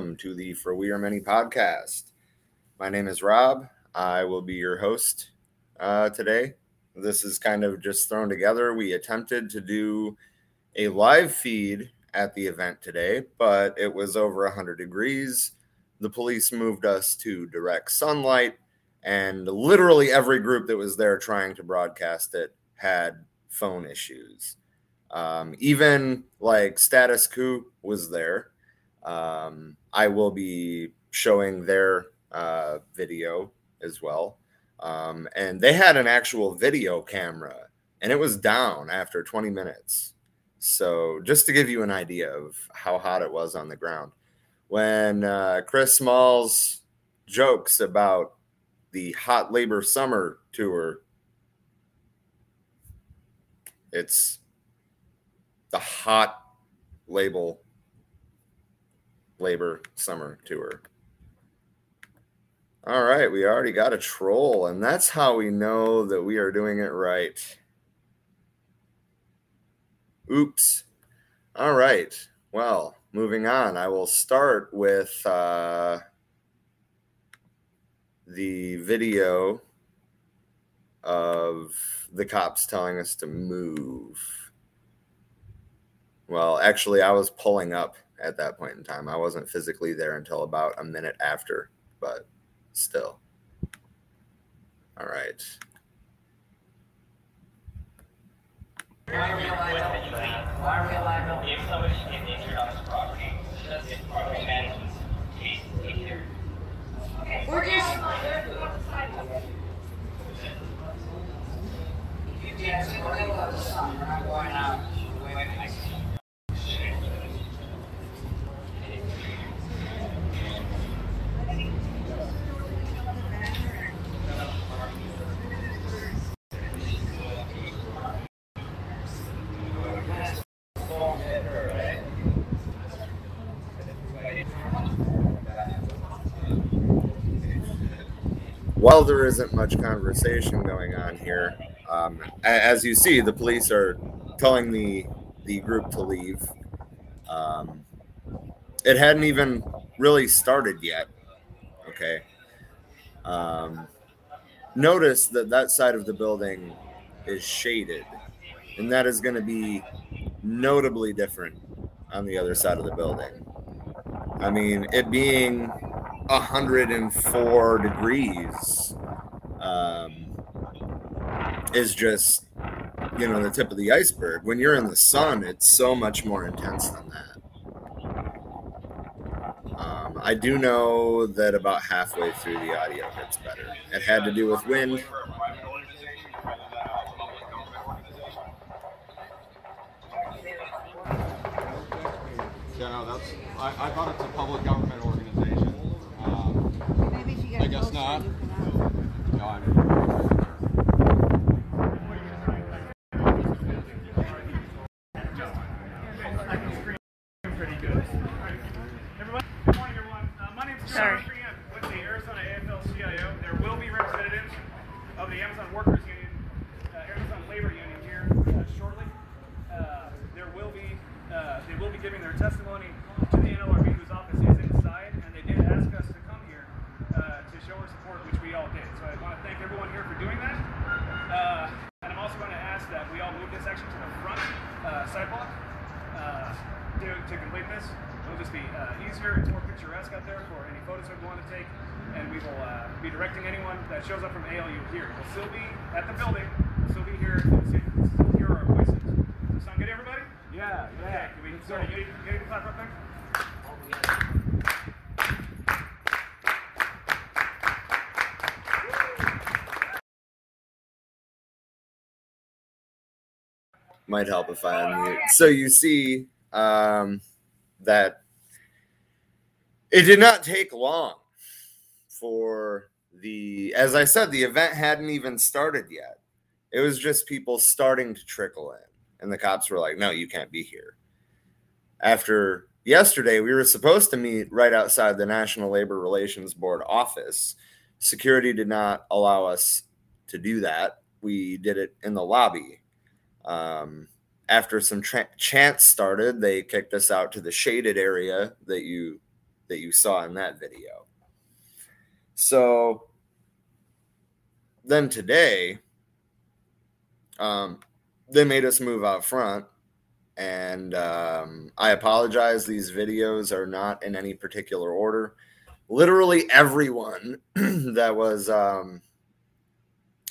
Welcome to the For We Are Many podcast. My name is Rob. I will be your host uh, today. This is kind of just thrown together. We attempted to do a live feed at the event today, but it was over 100 degrees. The police moved us to direct sunlight, and literally every group that was there trying to broadcast it had phone issues. Um, even like Status Coup was there. Um, I will be showing their uh, video as well. Um, and they had an actual video camera and it was down after 20 minutes. So, just to give you an idea of how hot it was on the ground, when uh, Chris Smalls jokes about the hot labor summer tour, it's the hot label labor summer tour. All right, we already got a troll, and that's how we know that we are doing it right. Oops. All right. Well, moving on, I will start with uh, the video of the cops telling us to move. Well, actually, I was pulling up at that point in time. I wasn't physically there until about a minute after, but still. All right. Why are we alive? Why are we alive? If somebody is injured on this property, does it property management take, take care? We're just, You can't see what they love, son, we're not going out. Wait, wait, I see. While there isn't much conversation going on here, um, as you see, the police are telling the the group to leave. Um, it hadn't even really started yet. Okay. Um, notice that that side of the building is shaded, and that is going to be notably different on the other side of the building. I mean, it being 104 degrees um, is just, you know, the tip of the iceberg. When you're in the sun, it's so much more intense than that. Um, I do know that about halfway through the audio gets better. It had to do with wind. Yeah, no, that's, I, I thought it's a public government organization. Um, maybe if you get I guess not. you uh, no, I'm, Pretty good. Everyone, good morning, everyone. Uh, my name is Sorry. John Graham with the Arizona AFL-CIO. There will be representatives of the Amazon Workers Union, uh, Amazon Labor Union here uh, shortly. Uh, there will be, uh, they will be giving their testimony to the NLRB, whose office is inside, and they did ask us to come here uh, to show our support, which we all did. So I want to thank everyone here for doing that. Uh, and I'm also going to ask that we all move this section to the front uh, sidewalk uh, to, to complete this. It'll just be uh, easier. It's more picturesque out there for any photos that we want to take. And we will uh, be directing anyone that shows up from ALU here. We'll still be at the building. We'll still be here. We'll still still hear our voices. Does that sound good, everybody? Yeah, yeah. Okay, can we start getting, getting the clap up there? might help if I unmute. So you see um, that it did not take long for the, as I said, the event hadn't even started yet. It was just people starting to trickle in, and the cops were like, "No, you can't be here." After yesterday, we were supposed to meet right outside the National Labor Relations Board office. Security did not allow us to do that. We did it in the lobby. Um, after some tra- chants started, they kicked us out to the shaded area that you that you saw in that video. So then today, um, they made us move out front, and um, I apologize. These videos are not in any particular order. Literally everyone that was um,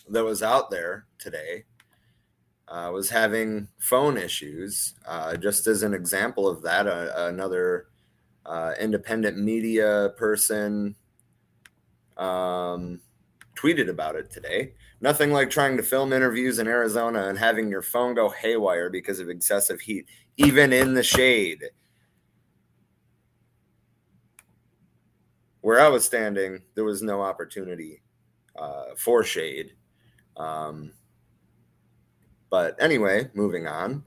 that was out there today uh, was having phone issues. Uh, just as an example of that, uh, another uh, independent media person um, tweeted about it today. Nothing like trying to film interviews in Arizona and having your phone go haywire because of excessive heat, even in the shade. Where I was standing, there was no opportunity uh, for shade. Um, but anyway, moving on.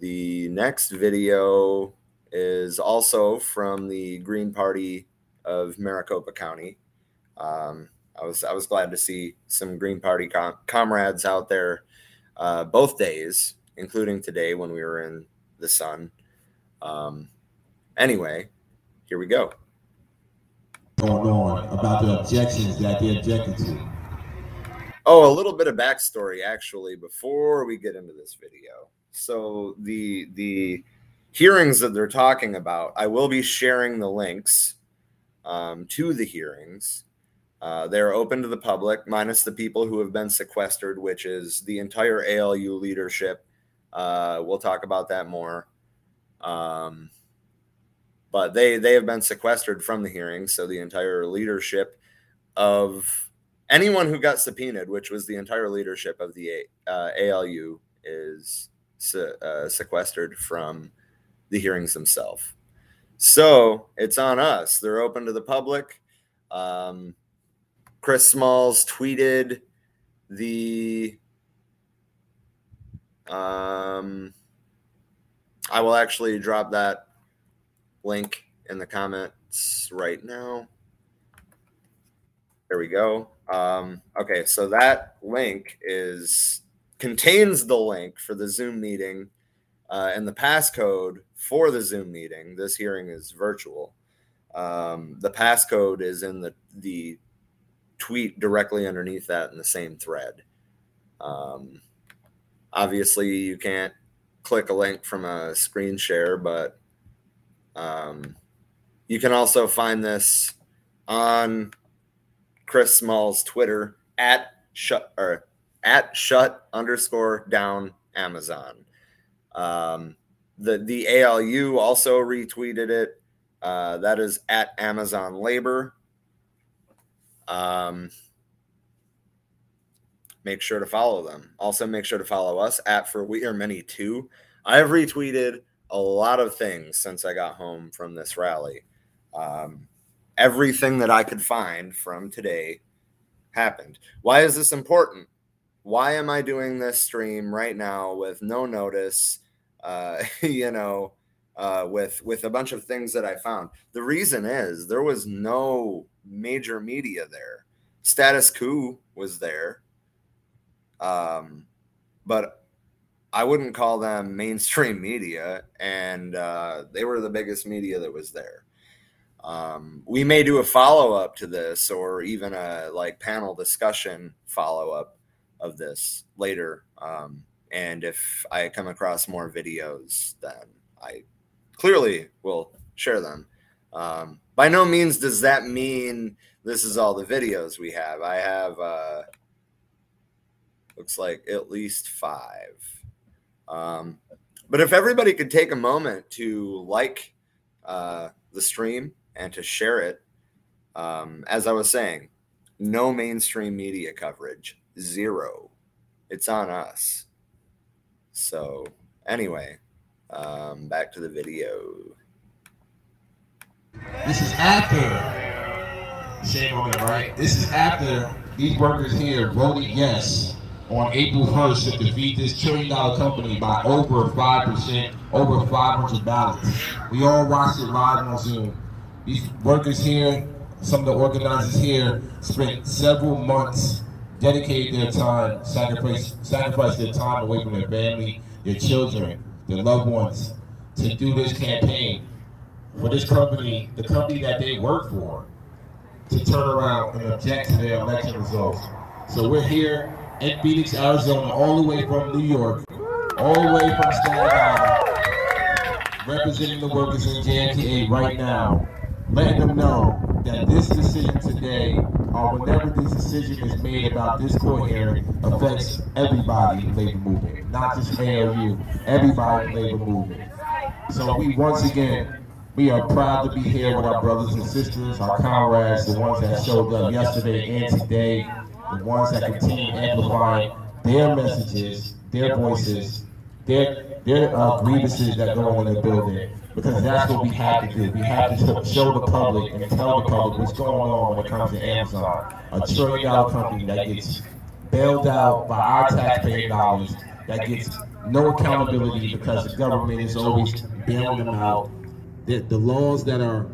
The next video is also from the Green Party of Maricopa County. Um, I was I was glad to see some Green Party com- comrades out there uh, both days, including today when we were in the sun. Um, anyway, here we go. Going on about the objections that they objected to. Oh, a little bit of backstory actually before we get into this video. So the the hearings that they're talking about, I will be sharing the links um, to the hearings. Uh, they're open to the public, minus the people who have been sequestered, which is the entire ALU leadership. Uh, we'll talk about that more. Um, but they they have been sequestered from the hearings, so the entire leadership of anyone who got subpoenaed, which was the entire leadership of the uh, ALU, is se- uh, sequestered from the hearings themselves. So it's on us. They're open to the public. Um, Chris Smalls tweeted the. Um, I will actually drop that link in the comments right now. There we go. Um, okay, so that link is contains the link for the Zoom meeting uh, and the passcode for the Zoom meeting. This hearing is virtual. Um, the passcode is in the the tweet directly underneath that in the same thread. Um, obviously, you can't click a link from a screen share, but um, you can also find this on Chris Small's Twitter at shut or at shut underscore down Amazon. Um, the the ALU also retweeted it. Uh, that is at Amazon Labor. Um, make sure to follow them. Also, make sure to follow us at For We Are Many Too. I have retweeted a lot of things since I got home from this rally. Um, everything that I could find from today happened. Why is this important? Why am I doing this stream right now with no notice? Uh, you know, uh, with with a bunch of things that I found. The reason is there was no major media there. Status Coup was there, um, but I wouldn't call them mainstream media, and uh, they were the biggest media that was there. Um, we may do a follow up to this, or even a like panel discussion follow up of this later. Um, and if I come across more videos, then I clearly will share them. Um, by no means does that mean this is all the videos we have. I have uh, looks like at least five. Um, but if everybody could take a moment to like uh, the stream and to share it, um, as I was saying, no mainstream media coverage, zero. It's on us. So, anyway, um, back to the video. This is after. Shame on it, right? This is after these workers here voted yes on April 1st to defeat this trillion dollar company by over 5%, over 500 ballots. We all watched it live on Zoom. These workers here, some of the organizers here, spent several months, dedicated their time, sacrificed, sacrificed their time away from their family, their children, their loved ones, to do this campaign for this company, the company that they work for, to turn around and object to their election results. So we're here in Phoenix, Arizona, all the way from New York, all the way from Staten Island, representing the workers in JFK right now, letting them know that this decision today, or whenever this decision is made about this court hearing, affects everybody in the labor movement, not just ALU, everybody in the labor movement. So we once again, we are proud to be here with our brothers and sisters, our comrades, the ones that showed up yesterday and today, the ones that continue amplifying their messages, their voices, their their uh, grievances that go on in the building. Because that's what we have to do. We have to show the public and tell the public what's going on when it comes to Amazon, a trillion dollar company that gets bailed out by our taxpayer dollars, that gets no accountability because the government is always bailing them out. The, the laws that are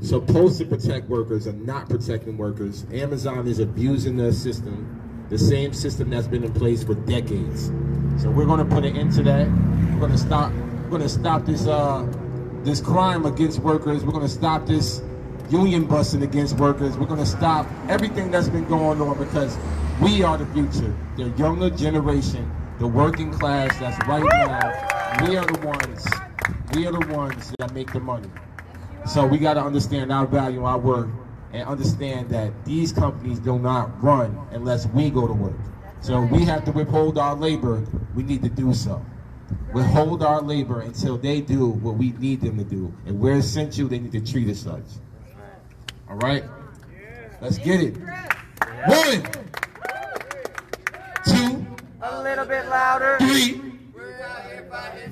supposed to protect workers are not protecting workers. Amazon is abusing the system, the same system that's been in place for decades. So we're going to put an end to that. We're going to stop. We're going to stop this uh, this crime against workers. We're going to stop this union busting against workers. We're going to stop everything that's been going on because we are the future. The younger generation, the working class that's right now. We are the ones. We are the ones that make the money. So we got to understand our value, our worth, and understand that these companies do not run unless we go to work. So we have to withhold our labor. We need to do so. Withhold our labor until they do what we need them to do. And we're essential, they need to treat us such. All right? Let's get it. One, two, A little bit louder. three,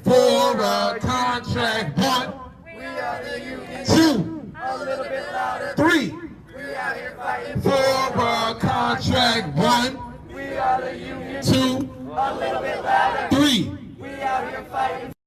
four, a contract. One, We are the union. two, A little bit louder. three, We out here fighting. four, a contract. One, We are the union. two, A little bit louder. three. Out here fighting.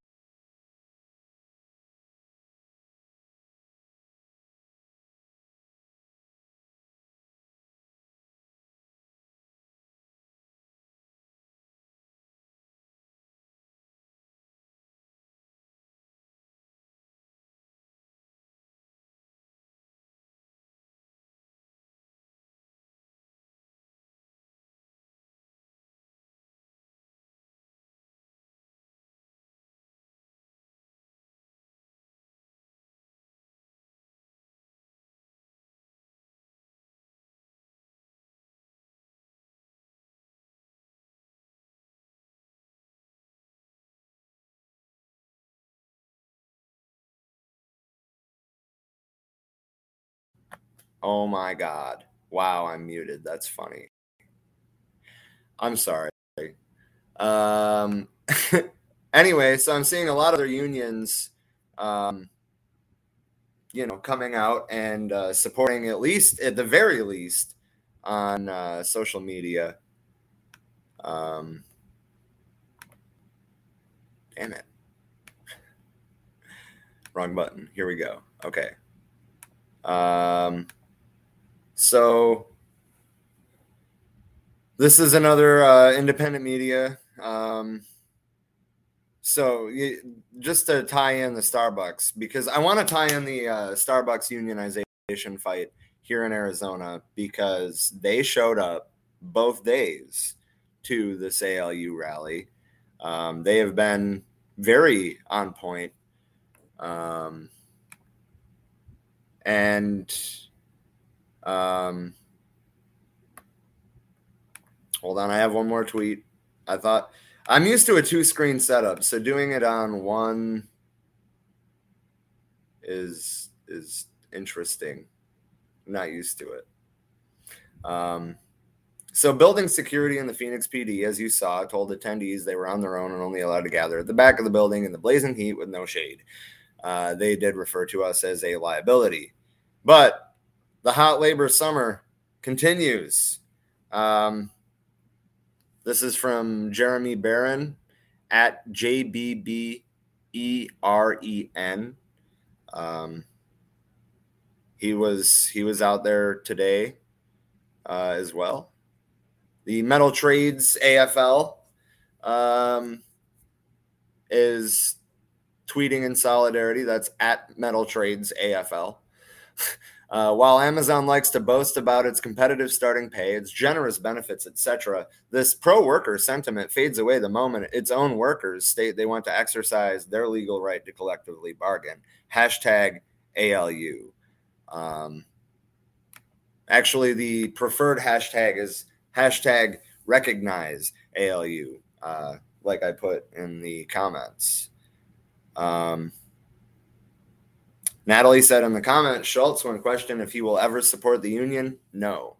Oh my god. Wow, I'm muted. That's funny. I'm sorry. Um anyway, so I'm seeing a lot of their unions um you know coming out and uh, supporting at least at the very least on uh, social media um damn it wrong button here we go okay um so this is another uh, independent media. Um, so you, just to tie in the Starbucks, because I want to tie in the uh, Starbucks unionization fight here in Arizona because they showed up both days to this ALU rally. Um, they have been very on point. Um, and um, hold on, I have one more tweet. I thought I'm used to a two screen setup, so doing it on one is is interesting. I'm not used to it. Um, so building security in the Phoenix PD, as you saw, told attendees they were on their own and only allowed to gather at the back of the building in the blazing heat with no shade. Uh, they did refer to us as a liability, but the hot labor summer continues. Um, this is from Jeremy Barron at JBBEREN. Um, he was he was out there today uh, as well. The Metal Trades AFL um, is tweeting in solidarity. That's at Metal Trades AFL. Uh, while Amazon likes to boast about its competitive starting pay, its generous benefits, etc., this pro worker sentiment fades away the moment its own workers state they want to exercise their legal right to collectively bargain. Hashtag ALU. Um, actually, the preferred hashtag is hashtag recognize ALU, uh, like I put in the comments. Um, Natalie said in the comment, Schultz, when questioned if he will ever support the union, no.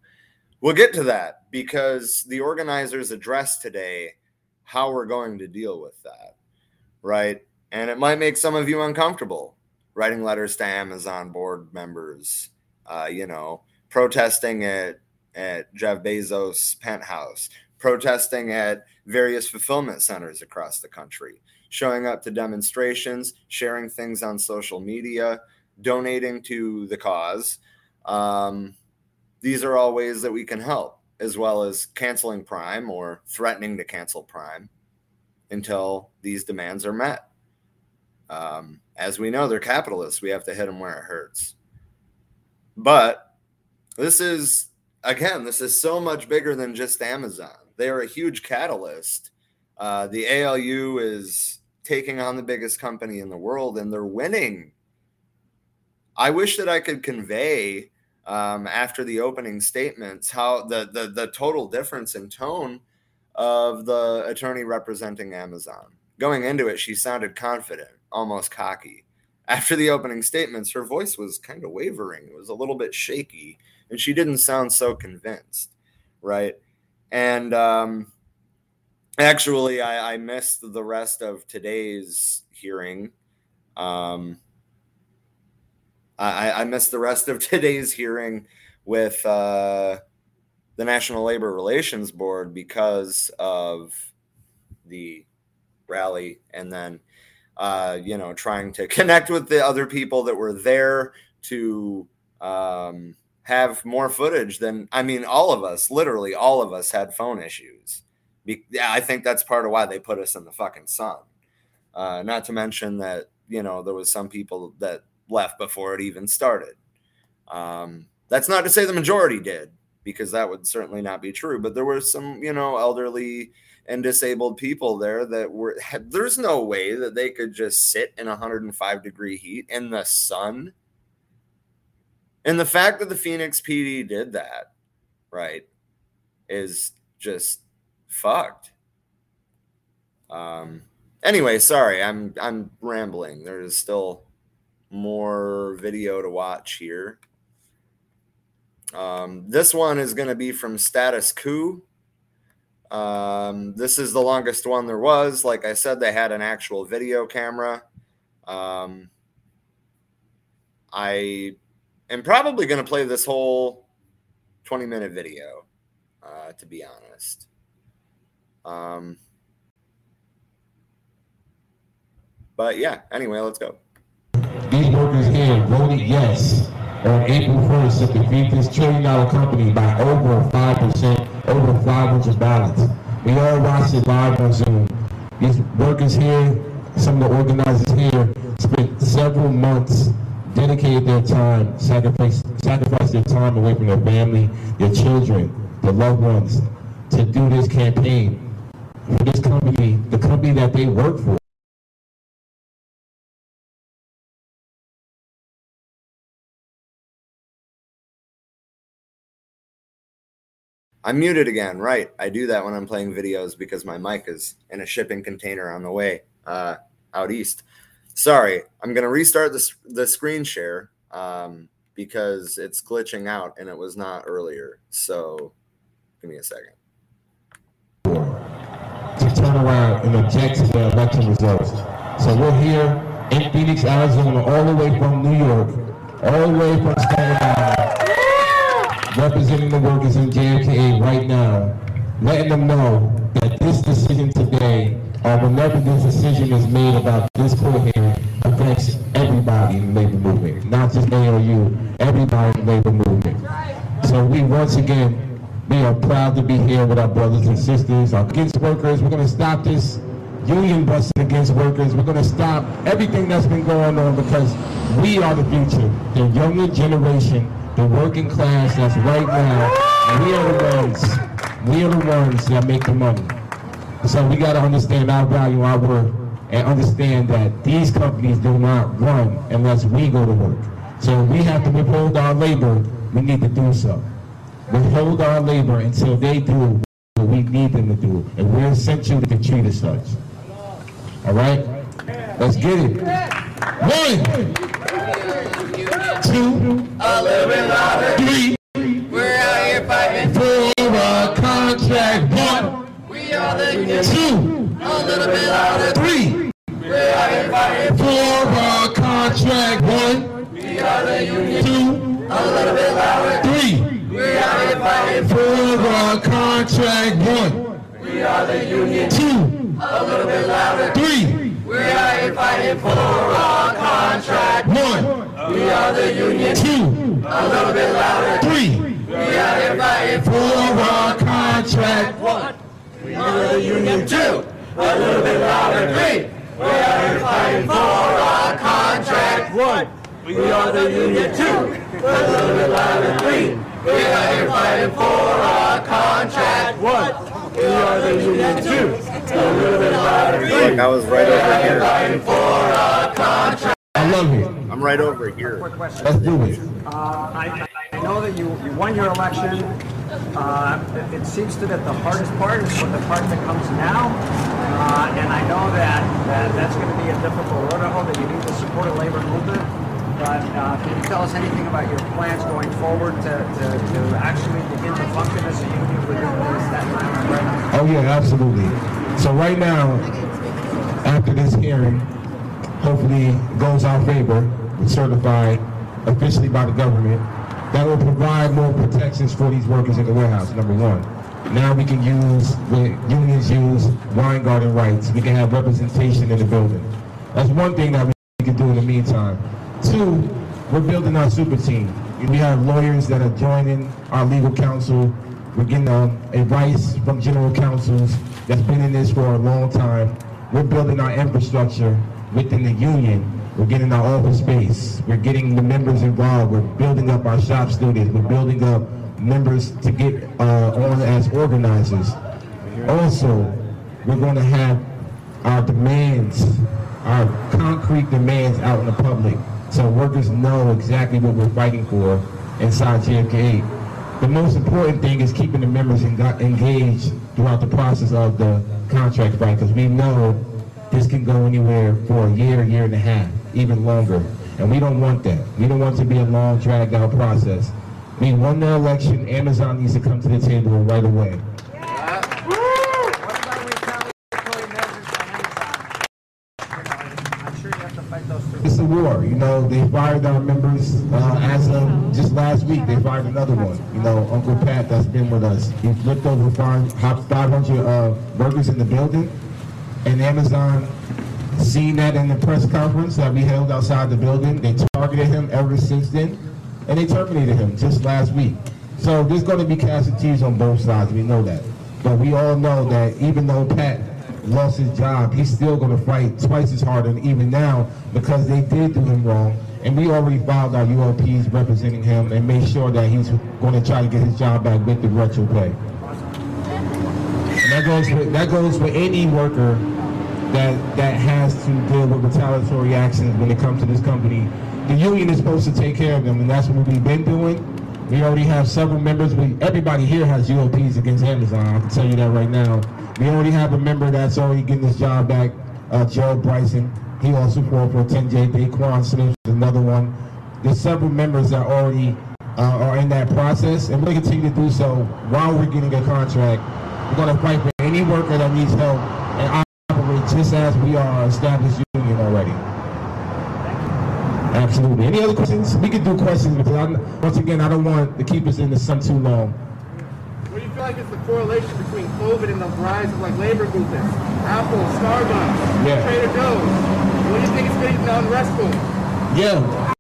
We'll get to that because the organizers addressed today how we're going to deal with that, right? And it might make some of you uncomfortable writing letters to Amazon board members, uh, you know, protesting at, at Jeff Bezos' penthouse, protesting at various fulfillment centers across the country, showing up to demonstrations, sharing things on social media, donating to the cause. Um, these are all ways that we can help, as well as canceling Prime or threatening to cancel Prime until these demands are met. Um, as we know, they're capitalists. We have to hit them where it hurts. But this is, again, this is so much bigger than just Amazon. They are a huge catalyst. Uh, the ALU is taking on the biggest company in the world and they're winning I wish that I could convey um, after the opening statements how the, the the total difference in tone of the attorney representing Amazon. Going into it, she sounded confident, almost cocky. After the opening statements, her voice was kind of wavering. It was a little bit shaky, and she didn't sound so convinced, right? And um, actually, I, I missed the rest of today's hearing. Um, I, I missed the rest of today's hearing with uh, the National Labor Relations Board because of the rally and then uh, you know trying to connect with the other people that were there to um, have more footage than I mean all of us literally all of us had phone issues. Be- yeah I think that's part of why they put us in the fucking sun. Uh, not to mention that you know there was some people that left before it even started. Um, that's not to say the majority did, because that would certainly not be true. But there were some, you know, elderly and disabled people there that were. Had, there's no way that they could just sit in 105 degree heat in the sun. And the fact that the Phoenix PD did that, right, is just fucked. Um. Anyway, sorry, I'm I'm rambling. There is still more video to watch here. Um, this one is going to be from Status Coup. Um, this is the longest one there was. Like I said, they had an actual video camera. Um, I am probably going to play this whole 20 minute video, uh, to be honest. Um, but yeah, anyway, let's go. These workers here voted yes on April 1st to defeat this trillion dollar company by over 5%, over 500 ballots. We all watched it live on Zoom. These workers here, some of the organizers here, spent several months, dedicated their time, sacrificed, sacrificed their time away from their family, their children, their loved ones, to do this campaign for this company, the company that they work for. I'm muted again. Right. I do that when I'm playing videos because my mic is in a shipping container on the way uh, out east. Sorry. I'm going to restart the, the screen share um, because it's glitching out and it was not earlier. So give me a second. To turn around and object to the election results. So we're here in Phoenix, Arizona, all the way from New York, all the way from Staten Island representing the workers in JFK right now, letting them know that this decision today, or whenever this decision is made about this court hearing, affects everybody in the labor movement, not just ALU, everybody in the labor movement. So we once again, we are proud to be here with our brothers and sisters, our kids workers. We're going to stop this union busting against workers. We're going to stop everything that's been going on because we are the future, the younger generation, the working class that's right now. We are the ones, we are the ones that make the money. So we got to understand our value, our worth, and understand that these companies do not run unless we go to work. So we have to withhold our labor. We need to do so. Withhold our labor until they do what we need them to do, and we're essential to treat as such. All right, let's get it. One, two, three. We're out here fighting. For a contract. One, We are the union. two, A little bit louder. three. We're out here fighting. For a contract. One, We are the union. two, A little bit louder. three. We're out here fighting. For a contract. One, We are the union. two, A little bit louder. three. We're here fighting for a contract. One, We are the union. two, A little bit louder. three. We out here fighting For a contract. one. We are the union. Two. A little bit louder. Three. We out here fighting for a contract. One. We are the union. Two. A little bit louder. Three. We out here fighting for a contract. One. We are the union. Two. A little bit louder. Like I was right over here. Fighting for a contract. I love you. I'm right over here. Let's do it. Uh, I, I know that you, you won your election. Uh, it, it seems to that the hardest part is what the part that comes now. Uh, and I know that, that that's going to be a difficult road to hoe, that you need the support of labor movement. But uh, can you tell us anything about your plans going forward to, to, to actually begin to function as a union within this, that time right Oh yeah, absolutely. So right now, after this hearing, hopefully goes our favor, certified officially by the government, that will provide more protections for these workers in the warehouse, number one. Now we can use, what unions use, Weingarten rights. We can have representation in the building. That's one thing that we can do in the meantime. Two, we're building our super team. We have lawyers that are joining our legal counsel. We're getting um, advice from general counsels that's been in this for a long time. We're building our infrastructure within the union. We're getting our office space. We're getting the members involved. We're building up our shop stewards. We're building up members to get uh, on as organizers. Also, we're going to have our demands, our concrete demands out in the public, so workers know exactly what we're fighting for inside JFK. The most important thing is keeping the members engaged throughout the process of the contract fight, because we know this can go anywhere for a year, year and a half, even longer. And we don't want that. We don't want it to be a long, dragged out process. We won the election, Amazon needs to come to the table right away. What about retaliatory measures from Amazon? You know, I'm sure you have to fight those too. It's a war, you know. They fired our members uh, as of just last week. They fired another one. You know, Uncle Pat that's been with us. He flipped over 500 uh, workers in the building, and Amazon seen that in the press conference that we held outside the building. They targeted him ever since then, and they terminated him just last week. So there's going to be casualties on both sides. We know that, but we all know that even though Pat lost his job, he's still going to fight twice as hard, and even now because they did do him wrong. And we already filed our ULPs representing him and made sure that he's going to try to get his job back with the retro pay. And that goes with, that goes with any worker that that has to deal with retaliatory actions when it comes to this company. The union is supposed to take care of them, and that's what we've been doing. We already have several members. We, everybody here has ULPs against Amazon. I can tell you that right now. We already have a member that's already getting his job back, uh, Joe Bryson. He also fought for 10J. Daquan Smith is another one. There's several members that already uh, are in that process, and we're going to continue to do so while we're getting a contract. We're going to fight for any worker that needs help and operate just as we are established union already. Absolutely. Any other questions? We can do questions because I, once again, I don't want to keep us in the sun too long. What do you feel like is the correlation between COVID and the rise of like labor movements? Apple, Starbucks, Yeah. Trader Joe's. What do you think is getting the unrest going? Yeah.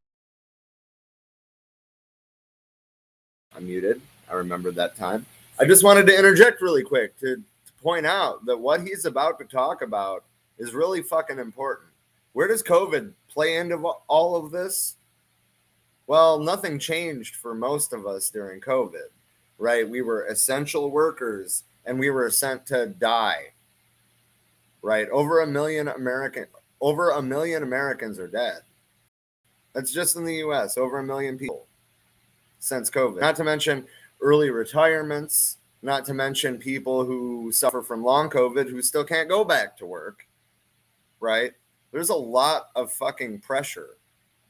I'm muted. I remember that time. I just wanted to interject really quick to, to point out that what he's about to talk about is really fucking important. Where does COVID play into all of this? Well, nothing changed for most of us during COVID, right? We were essential workers and we were sent to die, right? Over a million American, over a million Americans are dead. That's just in the US, over a million people since COVID. Not to mention early retirements, not to mention people who suffer from long COVID who still can't go back to work, right? There's a lot of fucking pressure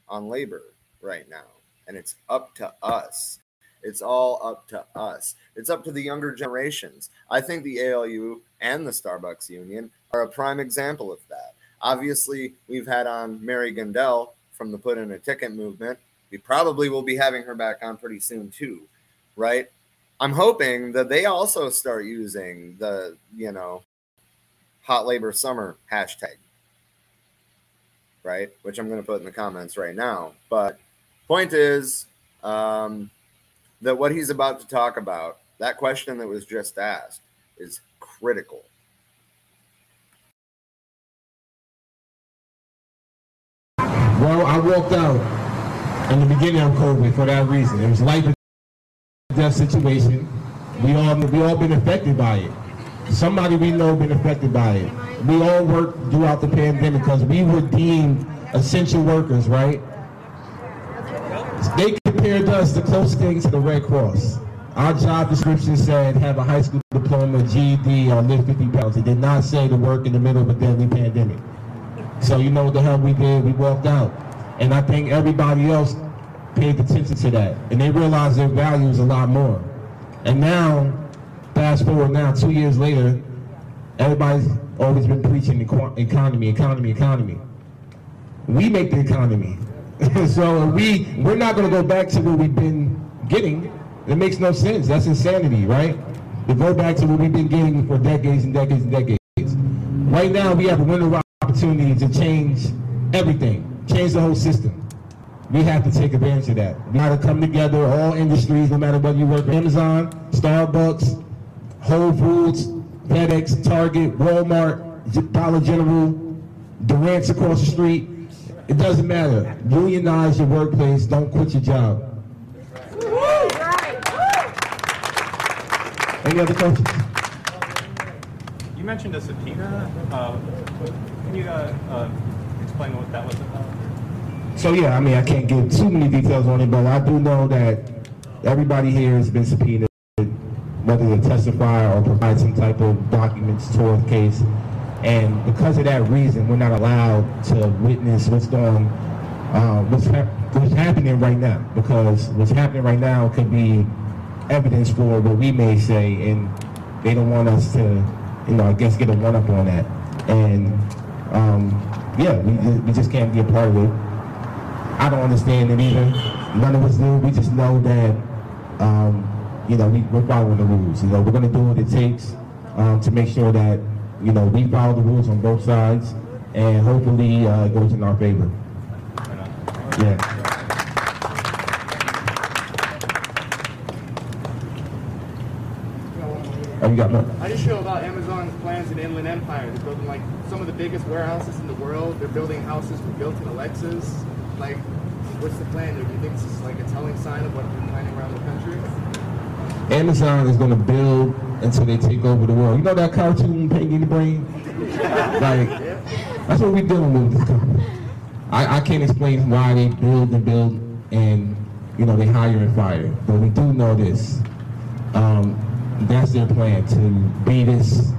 on labor right now, and it's up to us. It's all up to us. It's up to the younger generations. I think the ALU and the Starbucks Union are a prime example of that. Obviously, we've had on Mary Gandel from the Put in a Ticket movement. We probably will be having her back on pretty soon, too, right? I'm hoping that they also start using the, you know, hot labor summer hashtag, right? Which I'm going to put in the comments right now. But point is um, that what he's about to talk about, that question that was just asked, is critical. Well, I walked out in the beginning of COVID for that reason. It was life and death situation. We all we all been affected by it. Somebody we know been affected by it. We all worked throughout the pandemic because we were deemed essential workers, right? They compared us the closest thing to the Red Cross. Our job description said have a high school diploma, GED, or lift 50 pounds. It did not say to work in the middle of a deadly pandemic. So you know what the hell we did? We walked out. And I think everybody else paid attention to that. And they realized their value is a lot more. And now, fast forward now, two years later, everybody's always been preaching economy, economy, economy. We make the economy. so we, we're not going to go back to what we've been getting. It makes no sense. That's insanity, right? To go back to what we've been getting for decades and decades and decades. Right now, we have a window of opportunity to change everything, change the whole system. We have to take advantage of that. We got to come together, all industries, no matter whether you work at Amazon, Starbucks, Whole Foods, FedEx, Target, Walmart, Dollar General, Durant's across the street. It doesn't matter. Unionize your workplace. Don't quit your job. Any other questions? You mentioned a subpoena. Uh, can you uh, uh, explain what that was about? So yeah, I mean, I can't give too many details on it, but I do know that everybody here has been subpoenaed, whether to testify or provide some type of documents toward the case. And because of that reason, we're not allowed to witness what's going, uh, what's, hap- what's happening right now. Because what's happening right now could be evidence for what we may say, and they don't want us to, you know, I guess get a one up on that. And um, yeah, we, we just can't be a part of it. I don't understand it either. None of us do. We just know that, um, you know, we, we're following the rules. You know, we're going to do what it takes um, to make sure that, you know, we follow the rules on both sides, and hopefully uh, it goes in our favor. Yeah. Oh, you got more? I just show about Amazon's plans in Inland Empire. They're building like some of the biggest warehouses in the world. They're building houses with built-in Alexas. Like, what's the plan? Do you think this is like a telling sign of what they're planning around the country? Amazon is to build until they take over the world. You know that cartoon the Brain? like, that's what we're dealing with. I, I can't explain why they build and build and, you know, they hire and fire. But we do know this. Um, that's their plan to be this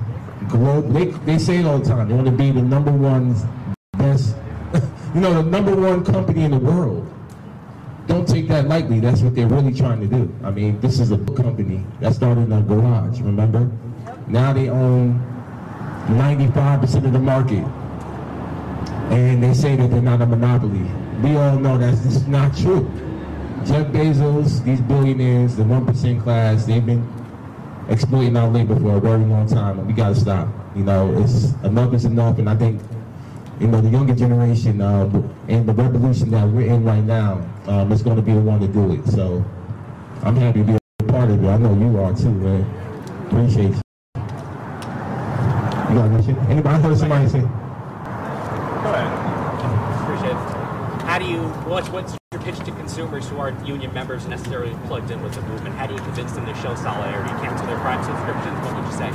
global. They, they say it all the time. They want to be the number one best, you know, the number one company in the world. Don't take that lightly. That's what they're really trying to do. I mean, this is a company that started in a garage, remember? Now they own 95% of the market. And they say that they're not a monopoly. We all know that's just not true. Jeff Bezos, these billionaires, the 1% class, they've been exploiting our labor for a very long time, and we got to stop. You know, it's enough is enough, and I think, you know, the younger generation uh, and the revolution that we're in right now um, is going to be the one to do it. So I'm happy to be a part of it. I know you are too, man. Appreciate you. You got a question? Anybody heard somebody say? initiative. How do you what's what's your pitch to consumers who aren't union members necessarily plugged in with the movement? How do you convince them to show solidarity, cancel their prime subscriptions? What would you say?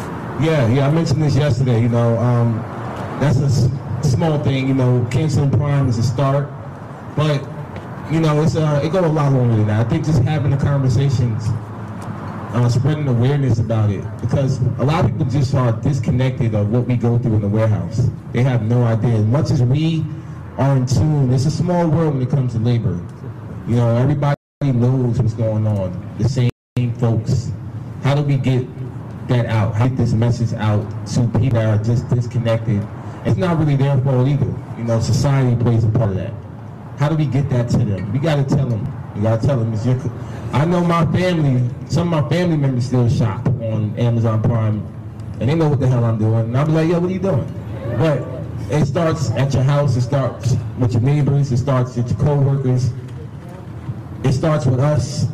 Yeah, yeah, I mentioned this yesterday. You know, um, that's a small thing. You know, canceling Prime is a start, but you know, it's uh, it goes a lot longer than that. I think just having the conversations, uh, spreading awareness about it, because a lot of people just are disconnected of what we go through in the warehouse. They have no idea. As much as we are in tune, it's a small world when it comes to labor. You know, everybody knows what's going on. The same folks. How do we get that out? How get this message out to people that are just disconnected? It's not really their fault either. You know, society plays a part of that. How do we get that to them? We got to tell them. We got to tell them. It's your. I know my family. Some of my family members still shop on Amazon Prime, and they know what the hell I'm doing. And I'm like, yo, what are you doing? But it starts at your house. It starts with your neighbors. It starts with your coworkers. It starts with us,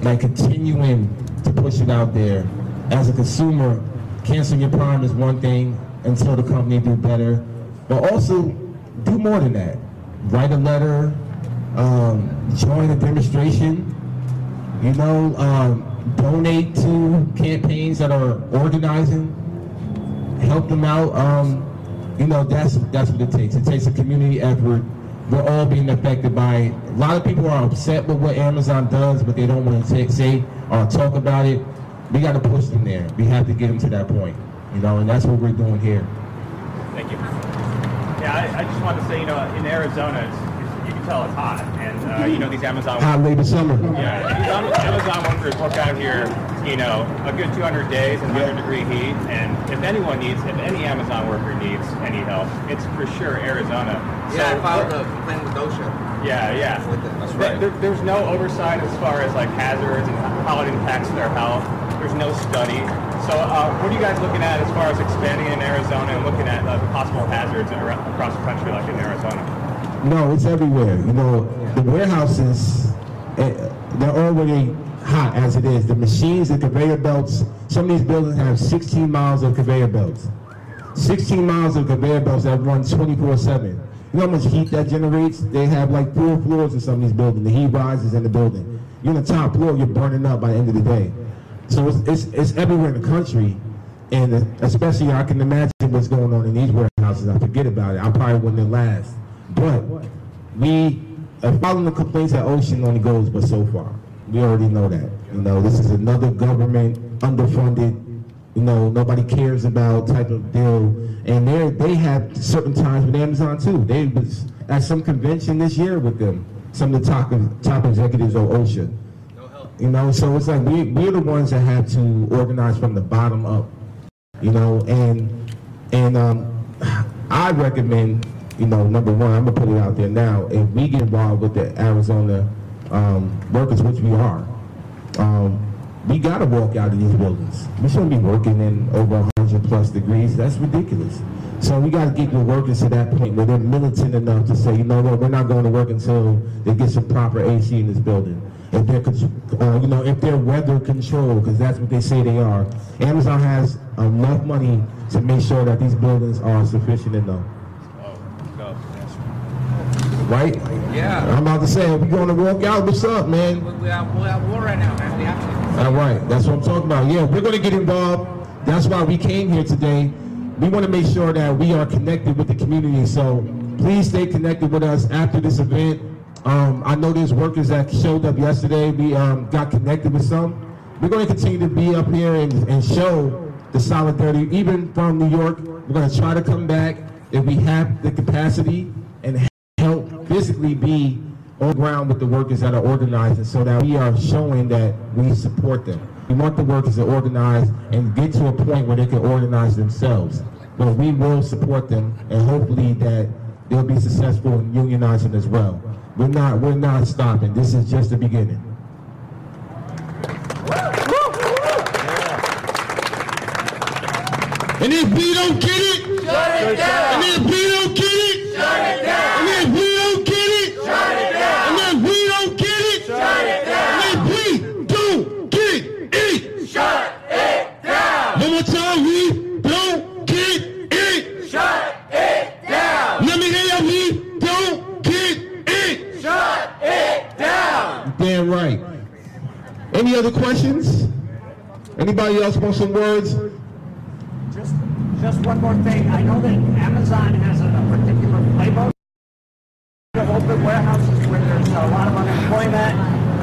like continuing to push it out there. As a consumer, canceling your prime is one thing until the company do better, but also do more than that. Write a letter, um, join a demonstration, you know, um, donate to campaigns that are organizing, help them out. Um, you know, that's that's what it takes. It takes a community effort. We're all being affected by. it. A lot of people are upset with what Amazon does, but they don't want to take, say or talk about it. We got to push them there. We have to get them to that point. You know, and that's what we're doing here. Thank you. Yeah, I, I just wanted to say, you know, in Arizona, it's, it's, you can tell it's hot, and uh, you know these Amazon. Hot labor summer. Yeah, these Amazon workers work out here, you know, a good 200 days in 100 degree heat, and if anyone needs, if any Amazon worker needs any help, it's for sure Arizona. Yeah, I So- filed a complaint with OSHA. Yeah, yeah. That's There- there- there's no oversight as far as like hazards and how it impacts their health. There's no study. So, uh, what are you guys looking at as far as expanding in Arizona and looking at uh, the possible hazards in- across the country, like in Arizona? No, it's everywhere. You know, the warehouses, eh, they're already hot as it is. The machines, the conveyor belts, some of these buildings have 16 miles of conveyor belts. 16 miles of conveyor belts that run 24-7. You know how much heat that generates? They have like four floors in some of these buildings. The heat rises in the building. You're on the top floor, you're burning up by the end of the day. So it's, it's, it's everywhere in the country. And especially, I can imagine what's going on in these warehouses. I forget about it. I probably wouldn't last. But we, uh, following the complaints at OSHA only goes but so far. We already know that. You know, this is another government underfunded, you know, nobody cares about type of deal. And they they had certain times with Amazon too. They was at some convention this year with them. Some of the top top executives of OSHA. You know, so it's like we we're the ones that have to organize from the bottom up. You know, and and um, I recommend, you know, number one, I'm gonna put it out there now. If we get involved with the Arizona um, workers, which we are, um, we gotta walk out of these buildings. We shouldn't be working in over 100 plus degrees. That's ridiculous. So we gotta get the workers to that point where they're militant enough to say, you know what, we're not going to work until they get some proper AC in this building. If they're, uh, you know, if they're weather controlled, because that's what they say they are. Amazon has enough money to make sure that these buildings are sufficient enough. Right? Yeah. I'm about to say, if you're going to walk out. What's up, man? We, we have, we have war right now, man. We have to. All right, that's what I'm talking about. Yeah, we're going to get involved. That's why we came here today. We want to make sure that we are connected with the community. So please stay connected with us after this event. Um, I know there's workers that showed up yesterday. We um, got connected with some. We're going to continue to be up here and, and show the solidarity, even from New York. We're going to try to come back if we have the capacity and help physically be on ground with the workers that are organizing so that we are showing that we support them. We want the workers to organize and get to a point where they can organize themselves. But we will support them and hopefully that they'll be successful in unionizing as well. We're not we're not stopping. This is just the beginning. And if we don't get it, Shut it down. And if we don't get it, Shut it down. And if we don't get it, Shut it down. And if we don't get it, Shut it down. And if we don't get it, Shut it down. One more time, we don't get it. Shut it down. Let me hear you. We don't get Damn right. Any other questions? Anybody else want some words? Just, just one more thing. I know that Amazon has a, a particular playbook of open warehouses where there's a lot of unemployment.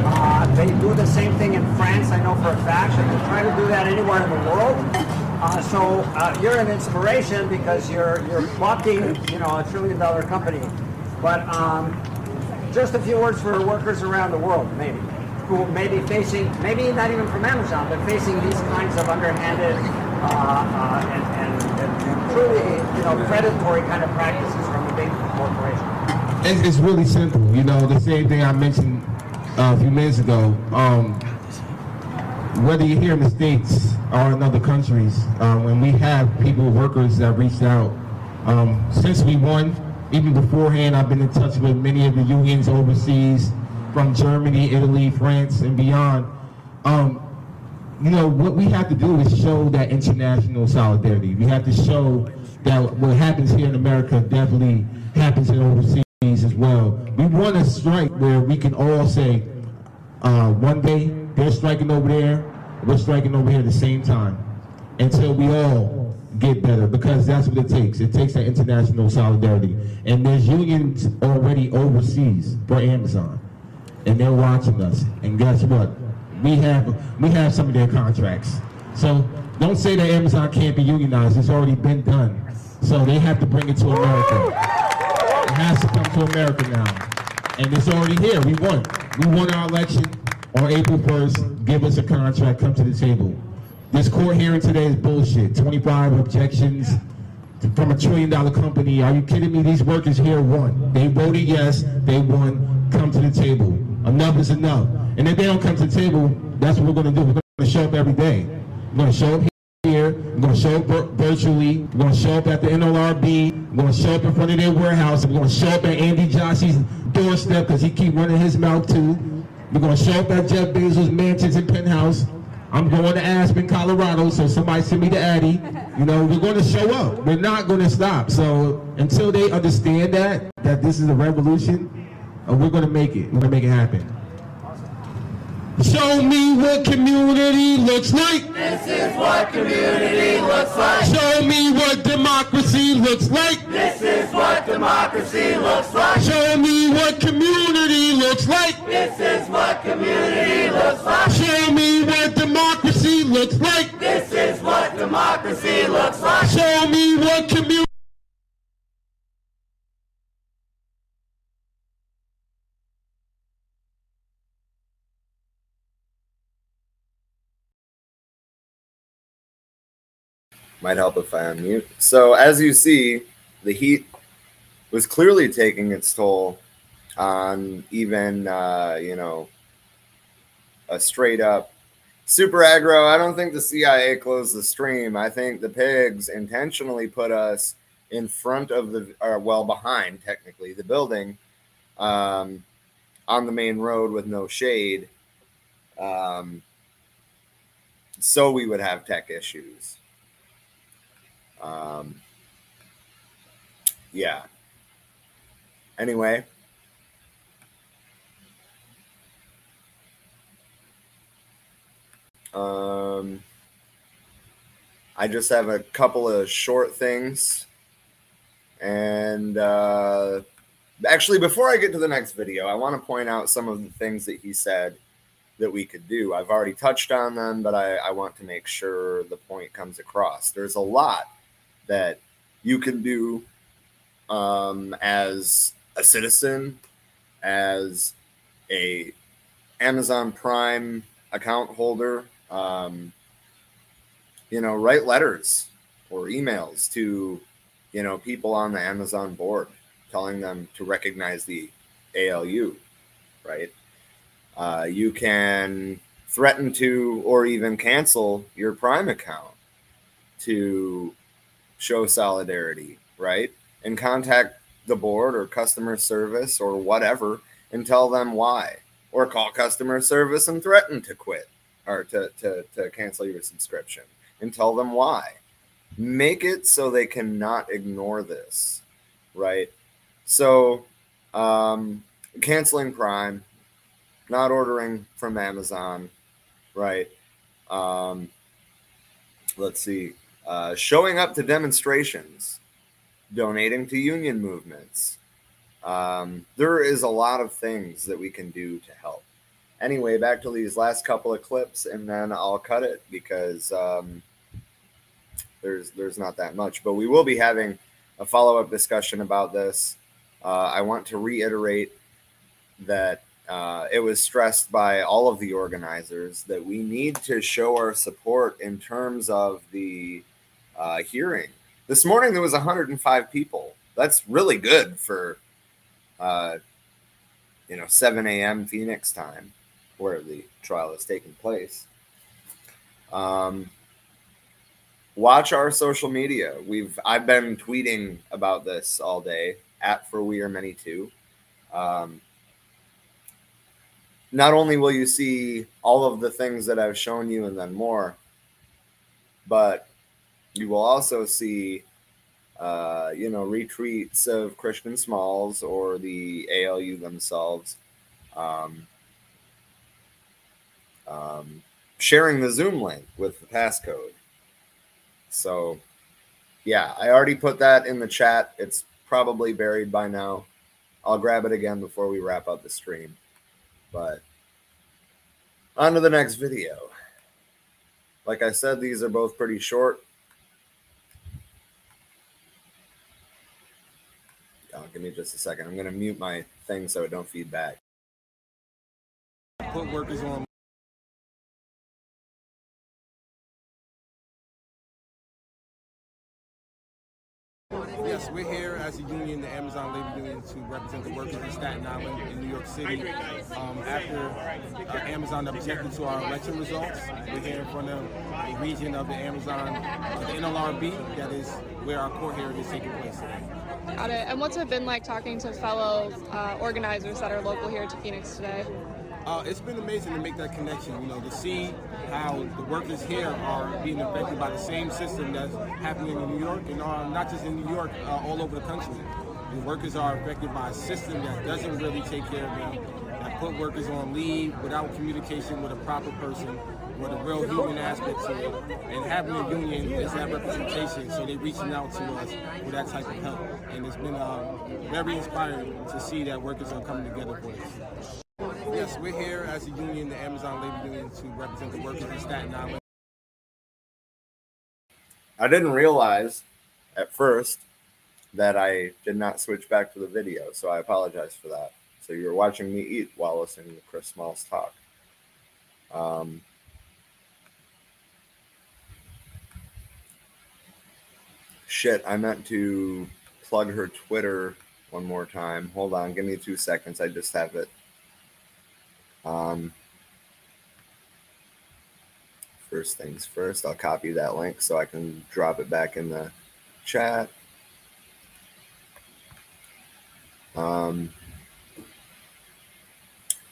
Uh, they do the same thing in France, I know for a fact, and they try to do that anywhere in the world. Uh, so uh, you're an inspiration because you're you're bucking, you know, a trillion dollar company. But um, just a few words for workers around the world, maybe, who may be facing, maybe not even from Amazon, but facing these kinds of underhanded uh, uh, and, and, and, truly, you know, predatory kind of practices from the big corporations. It's, really simple. You know, the same thing I mentioned uh, a few minutes ago. Um, whether you're here in the States or in other countries, when we have people, workers that reached out, um, since we won, even beforehand, I've been in touch with many of the unions overseas from Germany, Italy, France, and beyond. Um, you know, what we have to do is show that international solidarity. We have to show that what happens here in America definitely happens in overseas as well. We want a strike where we can all say, uh, one day they're striking over there, we're striking over here at the same time until we all get better because that's what it takes. It takes that international solidarity. And there's unions already overseas for Amazon and they're watching us. And guess what? We have we have some of their contracts. So don't say that Amazon can't be unionized. It's already been done. So they have to bring it to America. It has to come to America now. And it's already here. We won. We won our election on April 1st. Give us a contract. Come to the table. This court hearing today is bullshit. 25 objections from a trillion dollar company. Are you kidding me? These workers here won. They voted yes. They won. Come to the table. Enough is enough. And if they don't come to the table, that's what we're going to do. We're going to show up every day. We're going to show up here. We're going to show up virtually. We're going to show up at the NLRB. We're going to show up in front of their warehouse. We're going to show up at Andy Jassy's doorstep because he keep running his mouth too. We're going to show up at Jeff Bezos' mansions and penthouse. I'm going to Aspen, Colorado, so somebody send me the Addy. You know, we're going to show up. We're not going to stop. So until they understand that, that this is a revolution, uh, we're going to make it. We're going to make it happen. Show me what community looks like. This is what community looks like. Show me what democracy looks like. This is what democracy looks like. Show me what community looks like. This is what community looks like. Show me what democracy looks like. This is what democracy looks like. Show me what community. Might help if I unmute. So as you see, the heat was clearly taking its toll on even uh, you know a straight up super aggro. I don't think the CIA closed the stream. I think the pigs intentionally put us in front of the or well behind technically the building um, on the main road with no shade. Um, so we would have tech issues. Um, yeah. Anyway. Um, I just have a couple of short things. And uh, actually, before I get to the next video, I want to point out some of the things that he said that we could do. I've already touched on them, but I, I want to make sure the point comes across. There's a lot that you can do um, as a citizen, as a Amazon Prime account holder. Um, you know, write letters or emails to you know people on the Amazon board, telling them to recognize the ALU, right? Uh, you can threaten to or even cancel your Prime account to show solidarity, right? And contact the board or customer service or whatever and tell them why. Or call customer service and threaten to quit or to, to, to cancel your subscription and tell them why. Make it so they cannot ignore this, right? So, um, canceling Prime, not ordering from Amazon, right? Um, let's see, uh, showing up to demonstrations, donating to union movements. Um, there is a lot of things that we can do to help. Anyway, back to these last couple of clips, and then I'll cut it because um, there's there's not that much. But we will be having a follow up discussion about this. Uh, I want to reiterate that uh, it was stressed by all of the organizers that we need to show our support in terms of the uh, hearing. This morning there was 105 people. That's really good for, uh, you know, 7 a.m. Phoenix time, where the trial is taking place. Um, watch our social media. We've I've been tweeting about this all day at for we are many too. Um, not only will you see all of the things that I've shown you and then more, but you will also see, uh, you know, retweets of Christian Smalls or the ALU themselves, um, um, sharing the Zoom link with the passcode. So, yeah, I already put that in the chat. It's probably buried by now. I'll grab it again before we wrap up the stream. But on to the next video. Like I said, these are both pretty short. Give me just a second. I'm going to mute my thing so it don't feed back. Put workers on Yes, we're here as a union, the Amazon Labor Union, to represent the workers in Staten Island in New York City. Um, after uh, Amazon objected to our election results, we're here in front of a region of the Amazon, uh, the NLRB, that is where our court hearing is taking place today. Got it. And what's it been like talking to fellow uh, organizers that are local here to Phoenix today? Uh, it's been amazing to make that connection, you know, to see how the workers here are being affected by the same system that's happening in New York and uh, not just in New York, uh, all over the country. The workers are affected by a system that doesn't really take care of them, that put workers on leave without communication with a proper person, with a real human aspect to it. And having a union is that representation, so they're reaching out to us for that type of help. And it's been uh, very inspiring to see that workers are coming together for this. Yes, we're here as a union, the Amazon Labor Union, to represent the workers in Staten Island. I didn't realize at first that I did not switch back to the video, so I apologize for that. So you're watching me eat while listening to Chris Smalls talk. Um, shit, I meant to plug her Twitter one more time. Hold on, give me two seconds. I just have it. Um, first things first, I'll copy that link so I can drop it back in the chat. Um,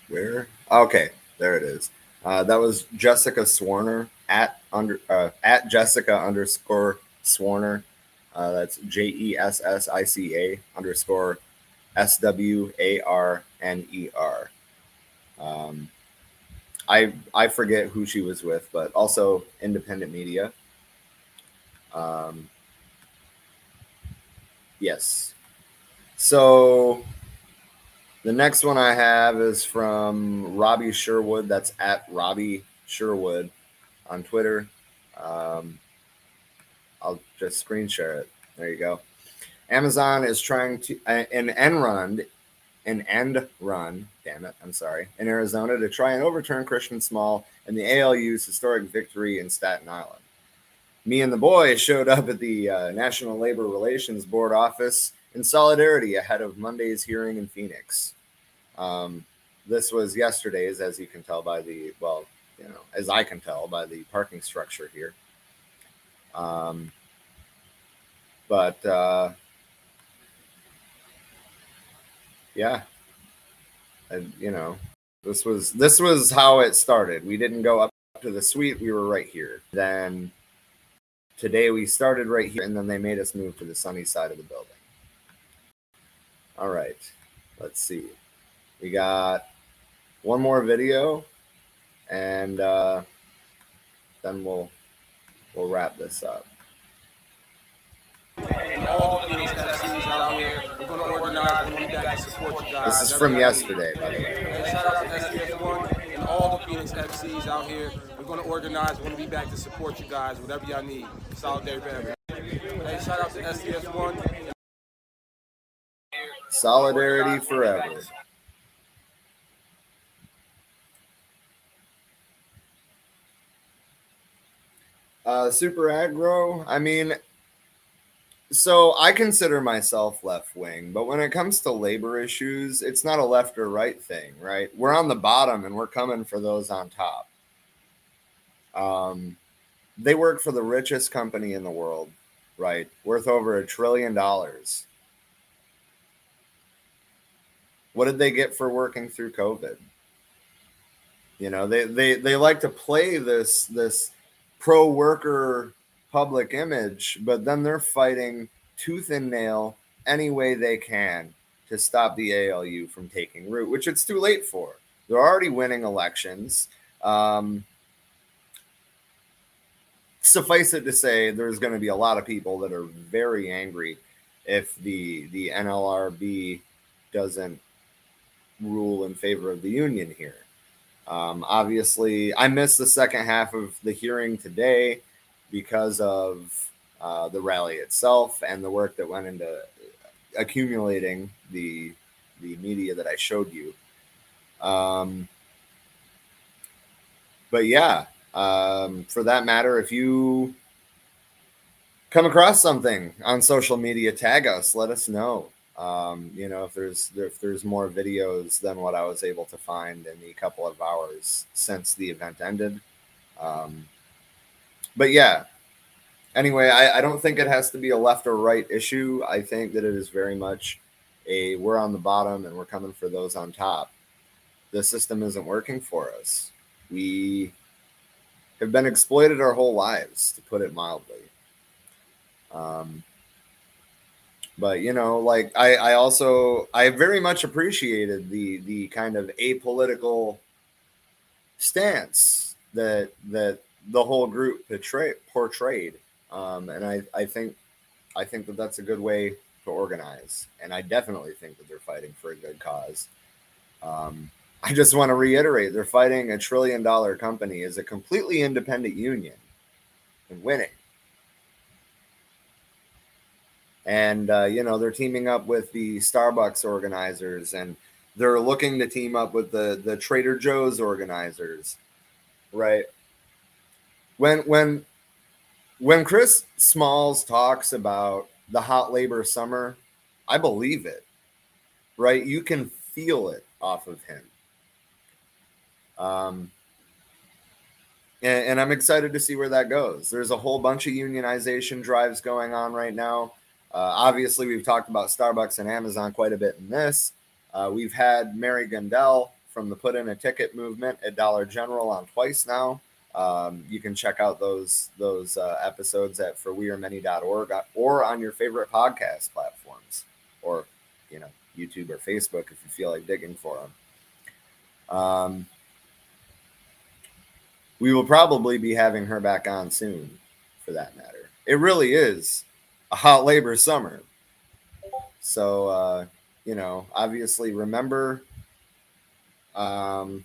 where? Okay, there it is. Uh, that was Jessica Swarner at under uh, at Jessica underscore Swarner. Uh, that's J E S S I C A underscore S W A R N E R. Um, I I forget who she was with, but also independent media. Um, yes. So the next one I have is from Robbie Sherwood. That's at Robbie Sherwood on Twitter. Um, I'll just screen share it. There you go. Amazon is trying to uh, an end run, an end run. Damn it! I'm sorry. In Arizona to try and overturn Christian Small and the ALU's historic victory in Staten Island. Me and the boys showed up at the uh, National Labor Relations Board office in solidarity ahead of Monday's hearing in Phoenix. Um, this was yesterday's, as you can tell by the well, you know, as I can tell by the parking structure here. Um, but uh, yeah, and you know, this was this was how it started. We didn't go up to the suite; we were right here. Then today we started right here, and then they made us move to the sunny side of the building. All right, let's see. We got one more video, and uh, then we'll we'll wrap this up. And all the Phoenix FCs out here, we're going to organize and be back to support you guys. This is from yesterday, by the way. And shout out to SDS1 and all the Phoenix FCs out here. We're going to organize. We're going to be back to support you guys, whatever y'all need. Solidarity for everyone. Hey, shout out to SDS1. Solidarity forever. Uh, super aggro. I mean, so I consider myself left wing, but when it comes to labor issues, it's not a left or right thing, right? We're on the bottom and we're coming for those on top. Um, they work for the richest company in the world, right? Worth over a trillion dollars. What did they get for working through COVID? You know, they they they like to play this this pro worker public image, but then they're fighting tooth and nail any way they can to stop the ALU from taking root, which it's too late for. They're already winning elections. Um, suffice it to say, there's going to be a lot of people that are very angry if the the NLRB doesn't rule in favor of the union here. Um, obviously, I missed the second half of the hearing today because of uh, the rally itself and the work that went into accumulating the the media that I showed you. Um, but yeah, um, for that matter, if you come across something on social media, tag us. Let us know. Um, you know, if there's if there's more videos than what I was able to find in the couple of hours since the event ended. Um, but yeah, anyway, I, I don't think it has to be a left or right issue. I think that it is very much a we're on the bottom and we're coming for those on top. The system isn't working for us. We have been exploited our whole lives, to put it mildly. Um, but you know like i i also i very much appreciated the the kind of apolitical stance that that the whole group portray, portrayed um and i i think i think that that's a good way to organize and i definitely think that they're fighting for a good cause um i just want to reiterate they're fighting a trillion dollar company as a completely independent union and winning and uh, you know they're teaming up with the Starbucks organizers, and they're looking to team up with the the Trader Joe's organizers, right? When when when Chris Smalls talks about the hot labor summer, I believe it, right? You can feel it off of him. Um, and, and I'm excited to see where that goes. There's a whole bunch of unionization drives going on right now. Uh, obviously, we've talked about Starbucks and Amazon quite a bit in this. Uh, we've had Mary Gundel from the Put In a Ticket movement at Dollar General on twice now. Um, you can check out those those uh, episodes at forwearemany.org or on your favorite podcast platforms, or you know YouTube or Facebook if you feel like digging for them. Um, we will probably be having her back on soon, for that matter. It really is a hot labor summer. So, uh, you know, obviously remember um,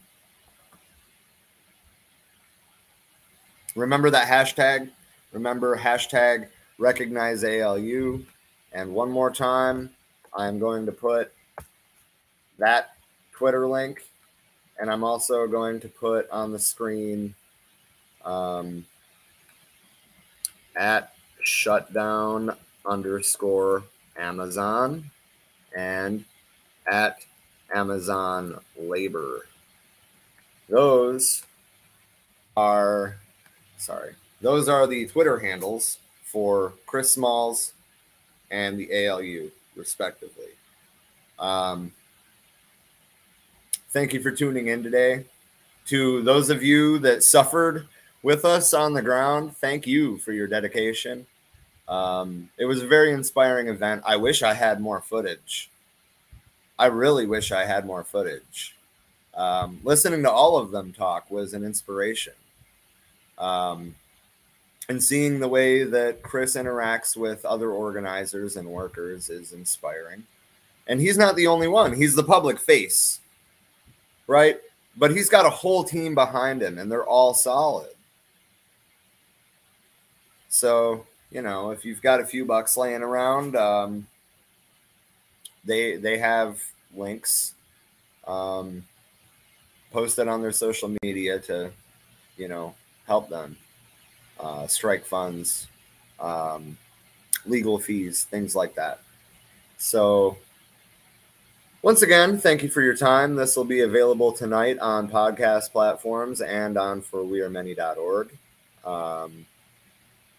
remember that hashtag. Remember hashtag recognize ALU. And one more time, I'm going to put that Twitter link. And I'm also going to put on the screen um, at shutdown underscore Amazon and at Amazon labor. Those are, sorry, those are the Twitter handles for Chris Smalls and the ALU, respectively. Um, thank you for tuning in today. To those of you that suffered with us on the ground, thank you for your dedication. Um, it was a very inspiring event. I wish I had more footage. I really wish I had more footage. Um, listening to all of them talk was an inspiration. Um, and seeing the way that Chris interacts with other organizers and workers is inspiring. And he's not the only one, he's the public face, right? But he's got a whole team behind him, and they're all solid. So, you know, if you've got a few bucks laying around, um, they they have links um, posted on their social media to, you know, help them. Uh, strike funds, um, legal fees, things like that. So, once again, thank you for your time. This will be available tonight on podcast platforms and on forwearemany.org. Um,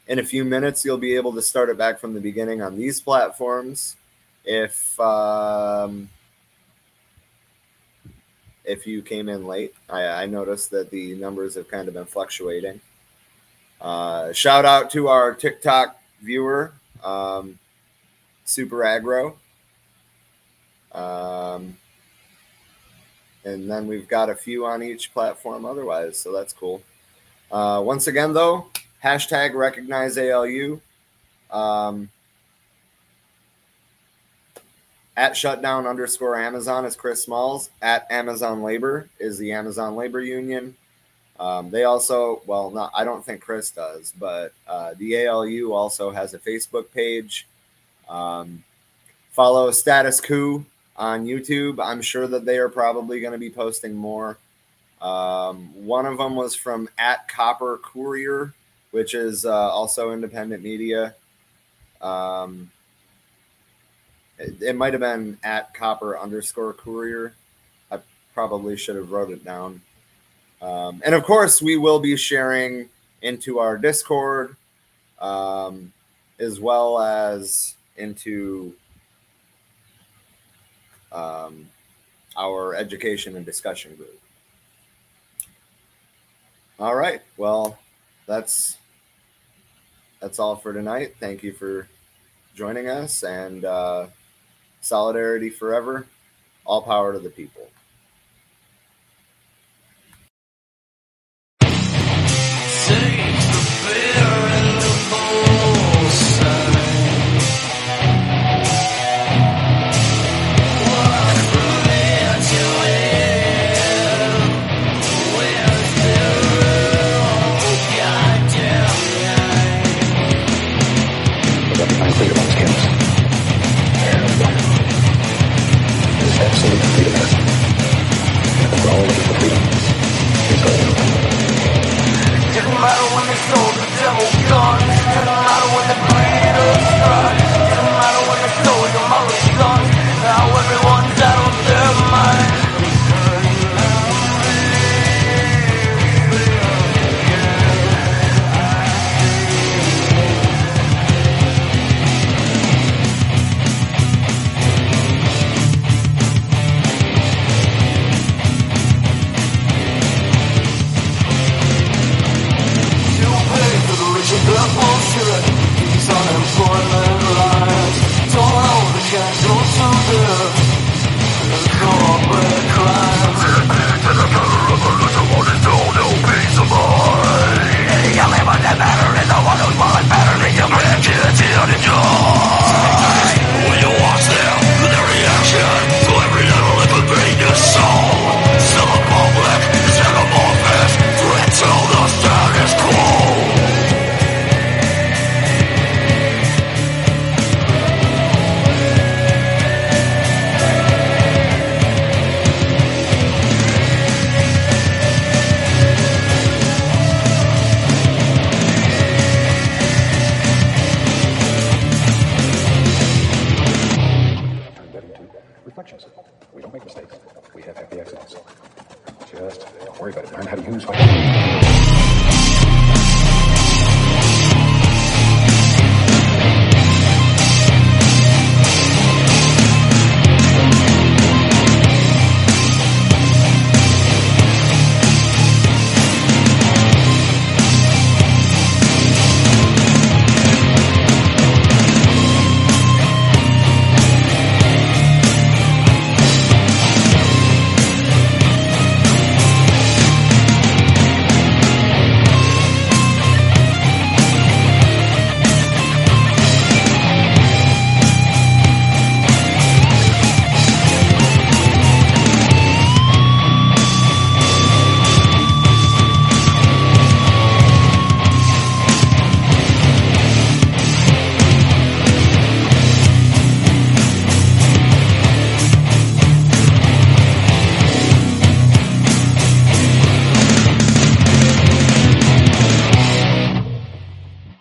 in a few minutes, you'll be able to start it back from the beginning on these platforms. If um, if you came in late, I, I noticed that the numbers have kind of been fluctuating. Uh, shout out to our TikTok viewer, um, Super Agro. Um, and then we've got a few on each platform otherwise, so that's cool. Uh, once again, though, hashtag recognize ALU. Um, at shutdown underscore Amazon is Chris Smalls. At Amazon Labor is the Amazon Labor Union. Um, they also, well, not I don't think Chris does, but uh, the ALU also has a Facebook page. Um, follow Status Coup on YouTube. I'm sure that they are probably going to be posting more. Um, one of them was from at Copper Courier, which is uh, also independent media. Um, it, might have been at Copper underscore Courier. I probably should have wrote it down. Um, and of course, we will be sharing into our Discord um, as well as into um, our education and discussion group. All right. Well, that's that's all for tonight. Thank you for joining us and uh, solidarity forever. All power to the people.